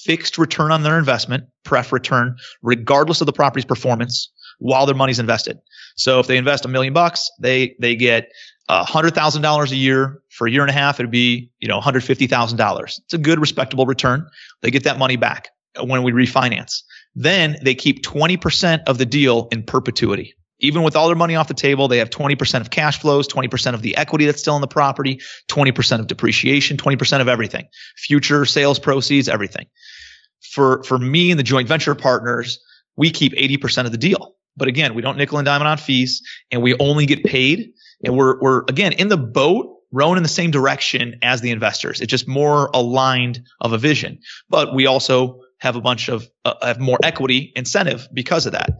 fixed return on their investment, pref return, regardless of the property's performance while their money's invested. So if they invest a million bucks, they, they get a hundred thousand dollars a year for a year and a half. It'd be, you know, $150,000. It's a good, respectable return. They get that money back when we refinance. Then they keep 20% of the deal in perpetuity even with all their money off the table, they have 20% of cash flows, 20% of the equity that's still in the property, 20% of depreciation, 20% of everything, future sales proceeds, everything. For, for me and the joint venture partners, we keep 80% of the deal. But again, we don't nickel and dime on fees and we only get paid. And we're, we're again in the boat rowing in the same direction as the investors. It's just more aligned of a vision. But we also have a bunch of uh, have more equity incentive because of that.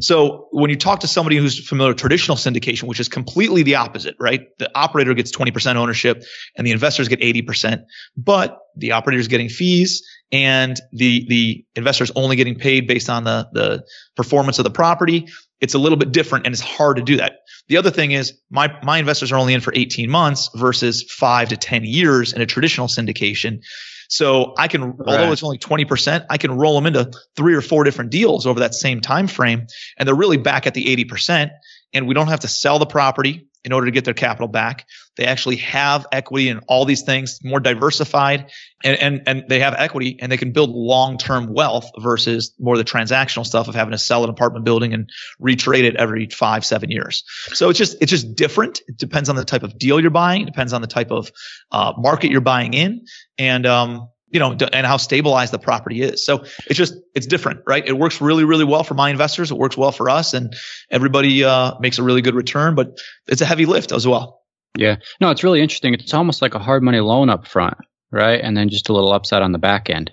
So when you talk to somebody who's familiar with traditional syndication, which is completely the opposite, right? The operator gets 20% ownership and the investors get 80%, but the operator is getting fees and the the investors only getting paid based on the the performance of the property. It's a little bit different and it's hard to do that. The other thing is my my investors are only in for 18 months versus 5 to 10 years in a traditional syndication. So I can, right. although it's only 20%, I can roll them into three or four different deals over that same time frame. And they're really back at the 80%. And we don't have to sell the property in order to get their capital back. They actually have equity and all these things, more diversified, and, and, and they have equity and they can build long-term wealth versus more the transactional stuff of having to sell an apartment building and retrade it every five, seven years. So it's just, it's just different. It depends on the type of deal you're buying. It depends on the type of uh, market you're buying in. And, um, you know, and how stabilized the property is. So it's just, it's different, right? It works really, really well for my investors. It works well for us and everybody, uh, makes a really good return, but it's a heavy lift as well. Yeah. No, it's really interesting. It's almost like a hard money loan up front, right? And then just a little upside on the back end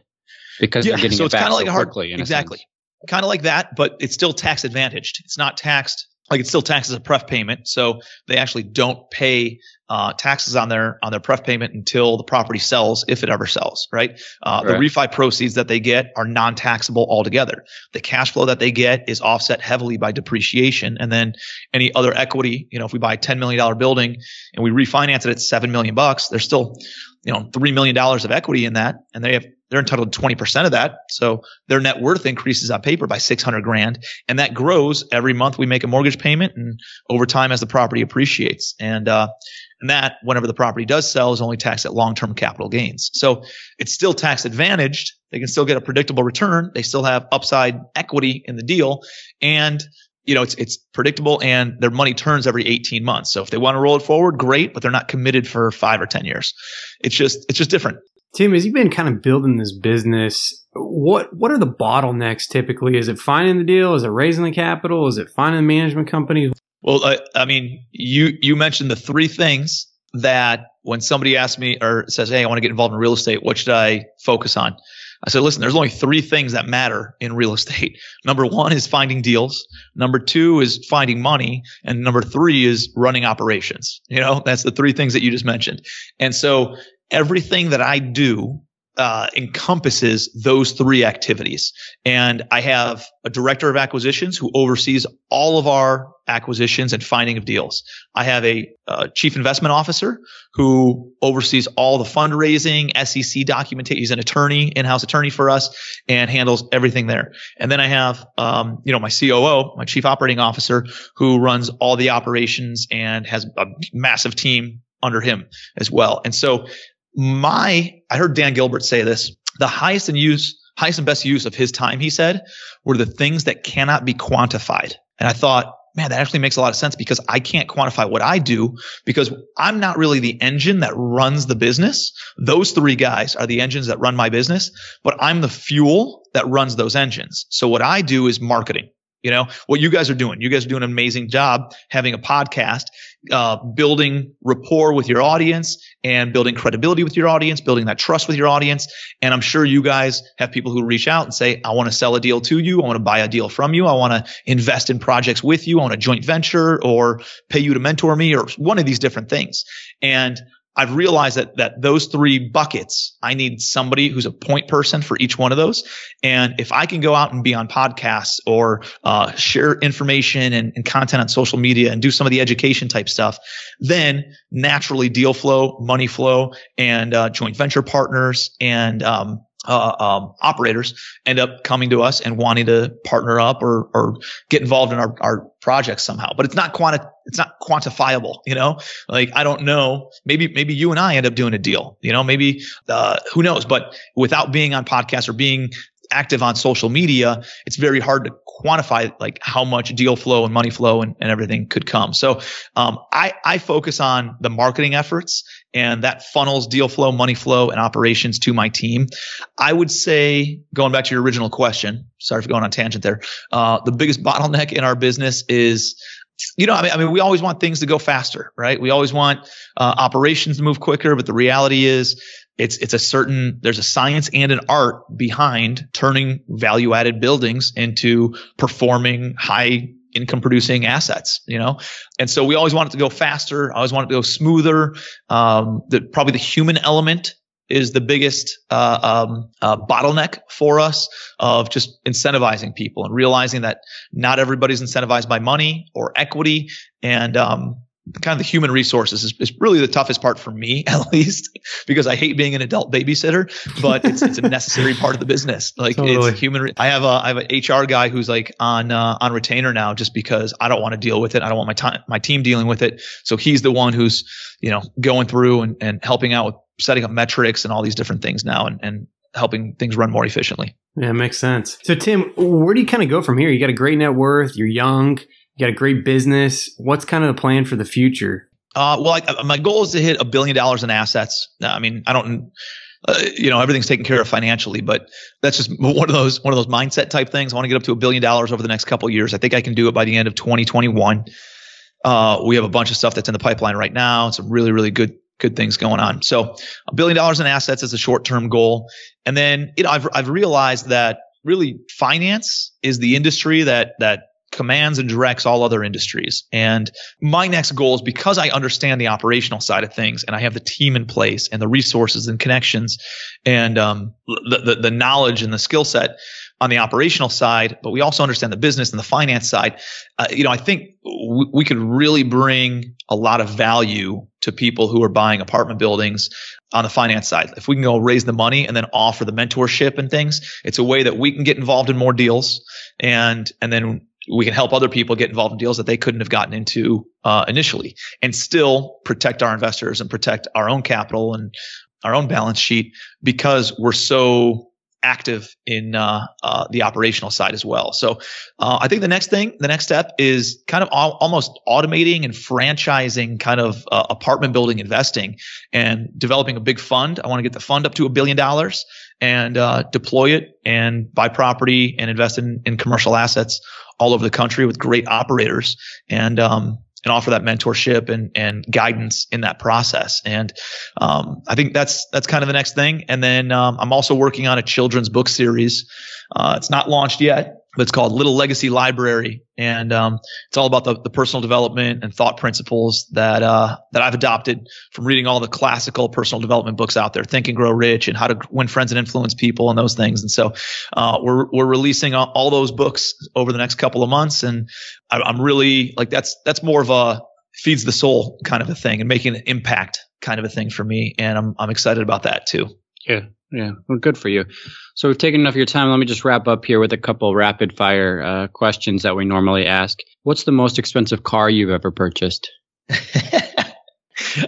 because yeah, they're getting so it back kind of like hard, quickly. exactly. Kind of like that, but it's still tax advantaged. It's not taxed like it's still taxed as a pref payment, so they actually don't pay uh, taxes on their on their pref payment until the property sells, if it ever sells. Right? Uh, right. The refi proceeds that they get are non-taxable altogether. The cash flow that they get is offset heavily by depreciation, and then any other equity. You know, if we buy a ten million dollar building and we refinance it at seven million bucks, there's still you know three million dollars of equity in that, and they have they're entitled to 20% of that. So their net worth increases on paper by 600 grand. And that grows every month we make a mortgage payment and over time as the property appreciates. And, uh, and that whenever the property does sell is only taxed at long-term capital gains. So it's still tax advantaged. They can still get a predictable return. They still have upside equity in the deal and you know, it's it's predictable and their money turns every 18 months. So if they want to roll it forward, great, but they're not committed for 5 or 10 years. It's just it's just different. Tim, as you've been kind of building this business, what what are the bottlenecks typically? Is it finding the deal? Is it raising the capital? Is it finding the management company? Well, I, I mean, you you mentioned the three things that when somebody asks me or says, "Hey, I want to get involved in real estate. What should I focus on?" I said, "Listen, there's only three things that matter in real estate. Number one is finding deals. Number two is finding money, and number three is running operations. You know, that's the three things that you just mentioned. And so everything that I do uh, encompasses those three activities. And I have a director of acquisitions who oversees all of our acquisitions and finding of deals. I have a uh, chief investment officer who oversees all the fundraising, SEC documentation. He's an attorney, in-house attorney for us, and handles everything there. And then I have, um, you know, my COO, my chief operating officer, who runs all the operations and has a massive team under him as well. And so my, I heard Dan Gilbert say this, the highest and use, highest and best use of his time, he said, were the things that cannot be quantified. And I thought, man, that actually makes a lot of sense because I can't quantify what I do because I'm not really the engine that runs the business. Those three guys are the engines that run my business, but I'm the fuel that runs those engines. So what I do is marketing. You know, what you guys are doing. You guys are doing an amazing job having a podcast, uh, building rapport with your audience and building credibility with your audience, building that trust with your audience. And I'm sure you guys have people who reach out and say, I want to sell a deal to you. I want to buy a deal from you. I want to invest in projects with you. I want a joint venture or pay you to mentor me or one of these different things. And I've realized that that those three buckets, I need somebody who's a point person for each one of those. And if I can go out and be on podcasts or uh, share information and, and, content on social media and do some of the education type stuff, then naturally deal flow, money flow, and uh, joint venture partners and um, uh, um, operators end up coming to us and wanting to partner up or, or get involved in our, our projects somehow. But it's not quanti- it's not quantifiable, you know. Like I don't know. Maybe maybe you and I end up doing a deal, you know. Maybe uh, who knows? But without being on podcasts or being active on social media, it's very hard to quantify like how much deal flow and money flow and, and everything could come. So um, I, I focus on the marketing efforts and that funnels deal flow, money flow, and operations to my team. I would say, going back to your original question, sorry for going on tangent there. Uh, the biggest bottleneck in our business is you know, I mean, I mean, we always want things to go faster, right? We always want uh, operations to move quicker, but the reality is, it's it's a certain there's a science and an art behind turning value added buildings into performing high income producing assets, you know? And so we always want it to go faster. I always want it to go smoother. Um, the, probably the human element is the biggest uh, um, uh, bottleneck for us of just incentivizing people and realizing that not everybody's incentivized by money or equity. And um, kind of the human resources is, is, really the toughest part for me, at least, because I hate being an adult babysitter, but it's, it's a necessary part of the business. Like totally. it's human. Re- I have a, I have an HR guy who's like on, uh, on retainer now just because I don't want to deal with it. I don't want my time, my team dealing with it. So he's the one who's, you know, going through and, and helping out with setting up metrics and all these different things now and, and helping things run more efficiently. Yeah, makes sense. So Tim, where do you kind of go from here? You got a great net worth. You're young got a great business. What's kind of the plan for the future? Uh, well, I, my goal is to hit a billion dollars in assets. I mean, I don't, uh, you know, everything's taken care of financially, but that's just one of those one of those mindset type things. I want to get up to a billion dollars over the next couple years. I think I can do it by the end of 2021. Uh, we have a bunch of stuff that's in the pipeline right now. Some really, really good good things going on. So a billion dollars in assets is a short term goal, and then you know I've I've realized that really finance is the industry that that commands and directs all other industries. And my next goal is because I understand the operational side of things and I have the team in place and the resources and connections and um, the, the, the knowledge and the skill set on the operational side, but we also understand the business and the finance side. Uh, you know, I think w- we could really bring a lot of value to people who are buying apartment buildings on the finance side. If we can go raise the money and then offer the mentorship and things, it's a way that we can get involved in more deals and and then we can help other people get involved in deals that they couldn't have gotten into uh, initially and still protect our investors and protect our own capital and our own balance sheet because we're so active in uh, uh, the operational side as well. So uh, I think the next thing, the next step is kind of al- almost automating and franchising kind of uh, apartment building investing and developing a big fund. I want to get the fund up to a billion dollars and uh, deploy it and buy property and invest in, in commercial assets all over the country with great operators and um, and offer that mentorship and and guidance in that process. And um, I think that's that's kind of the next thing. And then um, I'm also working on a children's book series. Uh, it's not launched yet, it's called Little Legacy Library, and um, it's all about the, the personal development and thought principles that uh, that I've adopted from reading all the classical personal development books out there, Think and Grow Rich, and How to Win Friends and Influence People, and those things. And so uh, we're we're releasing all those books over the next couple of months, and I, I'm really like that's that's more of a feeds the soul kind of a thing and making an impact kind of a thing for me, and I'm I'm excited about that too. Yeah, yeah, well, good for you. So we've taken enough of your time. Let me just wrap up here with a couple rapid fire uh, questions that we normally ask. What's the most expensive car you've ever purchased?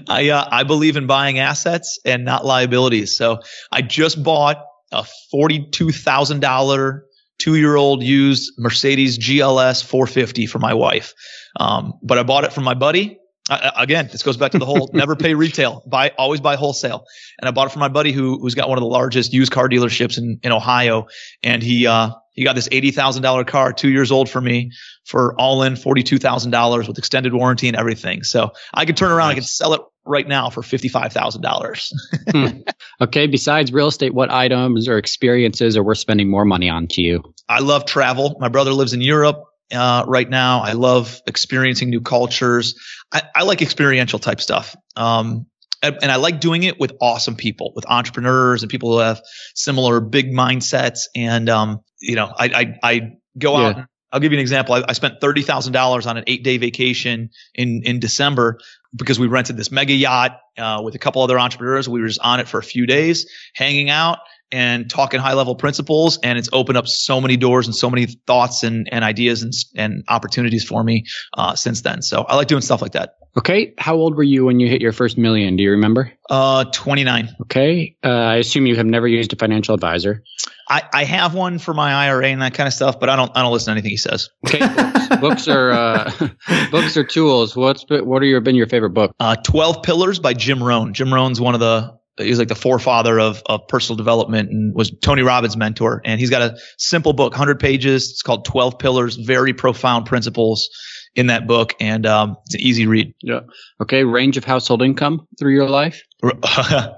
I uh, I believe in buying assets and not liabilities. So I just bought a forty two thousand dollar two year old used Mercedes GLS 450 for my wife. Um, but I bought it from my buddy uh, again, this goes back to the whole never pay retail, buy always buy wholesale. And I bought it from my buddy who who's got one of the largest used car dealerships in in Ohio, and he uh he got this eighty thousand dollar car, two years old for me, for all in forty two thousand dollars with extended warranty and everything. So I could turn around, nice. I could sell it right now for fifty five thousand dollars. hmm. Okay. Besides real estate, what items or experiences are worth spending more money on to you? I love travel. My brother lives in Europe uh, right now. I love experiencing new cultures. I, I like experiential type stuff. Um, and, and, I like doing it with awesome people, with entrepreneurs and people who have similar big mindsets. And, um, you know, I, I, I go yeah. out. I'll give you an example. I, I spent thirty thousand dollars on an eight-day vacation in in December because we rented this mega yacht uh, with a couple other entrepreneurs. We were just on it for a few days, hanging out, and talking high level principles and it's opened up so many doors and so many thoughts and, and ideas and, and opportunities for me uh, since then. So i like doing stuff like that. Okay. How old were you when you hit your first million? Do you remember? Uh 29 okay. Uh, i assume you have never used a financial advisor. I, I have one for my IRA and that kind of stuff, but I don't I don't listen to anything he says. Okay, books, books are uh, books are tools. What's what are your been your favorite book? Uh, Twelve Pillars by Jim Rohn. Jim Rohn's one of the he's like the forefather of, of personal development and was Tony Robbins' mentor. And he's got a simple book, 100 pages. It's called 12 Pillars, very profound principles. in that book, and um, it's an easy read. Yeah. Okay. Range of household income through your life. I,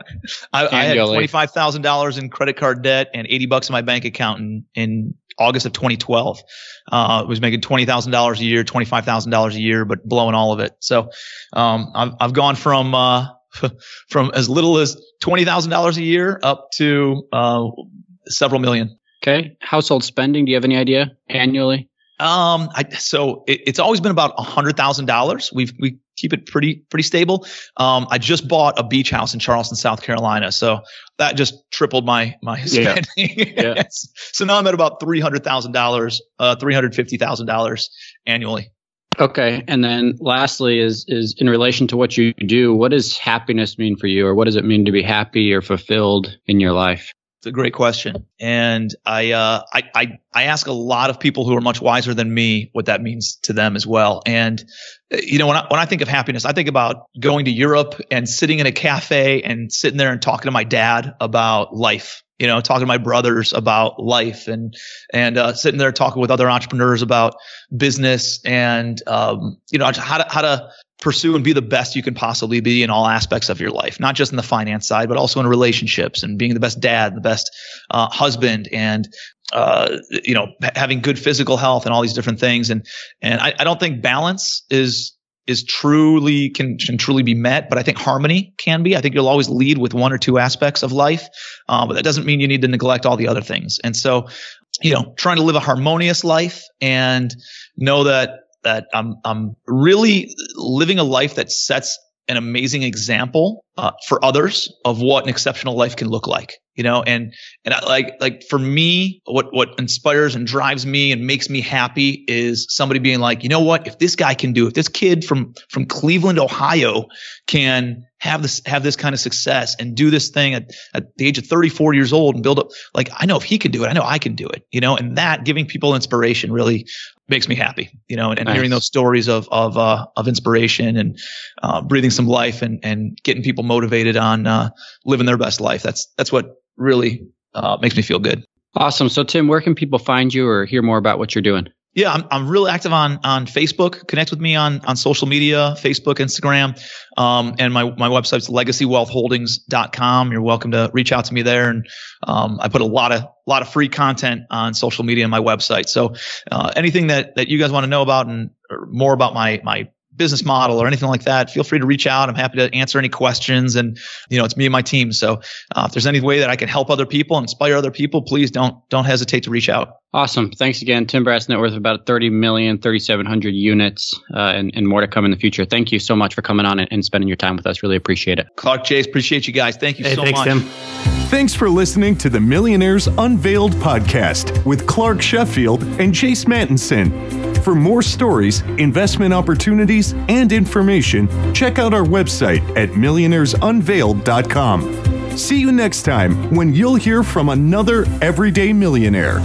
I, had twenty five thousand dollars in credit card debt and eighty bucks in my bank account in, in August of 2012. Uh, was making twenty thousand dollars a year, twenty five thousand dollars a year, but blowing all of it. So um, I've I've gone from uh, from as little as twenty thousand dollars a year up to uh, several million. Okay, household spending. Do you have any idea annually? Um, I, so it, it's always been about a hundred thousand dollars. We've we keep it pretty pretty stable. Um, I just bought a beach house in Charleston, South Carolina, so that just tripled my my spending. Yeah. yeah. so now I'm at about three hundred thousand dollars, uh, three hundred fifty thousand dollars annually. Okay, and then lastly is is in relation to what you do. What does happiness mean for you, or what does it mean to be happy or fulfilled in your life? It's a great question, and I, uh, I, I I ask a lot of people who are much wiser than me what that means to them as well. And uh, you know, when I when I think of happiness, I think about going to Europe and sitting in a cafe and sitting there and talking to my dad about life. You know, talking to my brothers about life and and uh, sitting there talking with other entrepreneurs about business and um, you know how to how to pursue and be the best you can possibly be in all aspects of your life, not just in the finance side, but also in relationships and being the best dad, the best uh, husband, and uh, you know having good physical health and all these different things. And and I, I don't think balance is is truly can, can truly be met, but I think harmony can be. I think you'll always lead with one or two aspects of life, uh, but that doesn't mean you need to neglect all the other things. And so, you know, trying to live a harmonious life and know that that I'm I'm really living a life that sets an amazing example uh, for others of what an exceptional life can look like you know? And and I, like like for me what what inspires and drives me and makes me happy is somebody being like you know what? If this guy can do if this kid from from Cleveland Ohio can have this have this kind of success and do this thing at, at the age of 34 years old and build up like I know if he can do it I know I can do it you know? And that giving people inspiration really makes me happy you know? And, and nice. hearing those stories of of uh, of inspiration and uh, breathing some life and and getting people motivated on uh, living their best life that's that's what really uh, makes me feel good. Awesome. So, Tim, where can people find you or hear more about what you're doing? Yeah, I'm I'm really active on on Facebook. Connect with me on on social media, Facebook, Instagram, um, and my my website's legacywealthholdings.com. You're welcome to reach out to me there, and um, I put a lot of lot of free content on social media and my website. So uh, anything that that you guys want to know about and more about my my business model or anything like that, feel free to reach out. I'm happy to answer any questions. And you know, it's me and my team. So uh, if there's any way that I can help other people, inspire other people, please don't don't hesitate to reach out. Awesome. Thanks again, Tim Bratz, net worth of about 30 million, 3,700 units, uh, and, and more to come in the future. Thank you so much for coming on and, and spending your time with us. Really appreciate it. Clark Chase, appreciate you guys. Thank you hey, so thanks, much. Tim. Thanks for listening to the Millionaires Unveiled podcast with Clark Sheffield and Chase Mattinson. For more stories, investment opportunities, and information, check out our website at millionairesunveiled.com. See you next time when you'll hear from another everyday millionaire.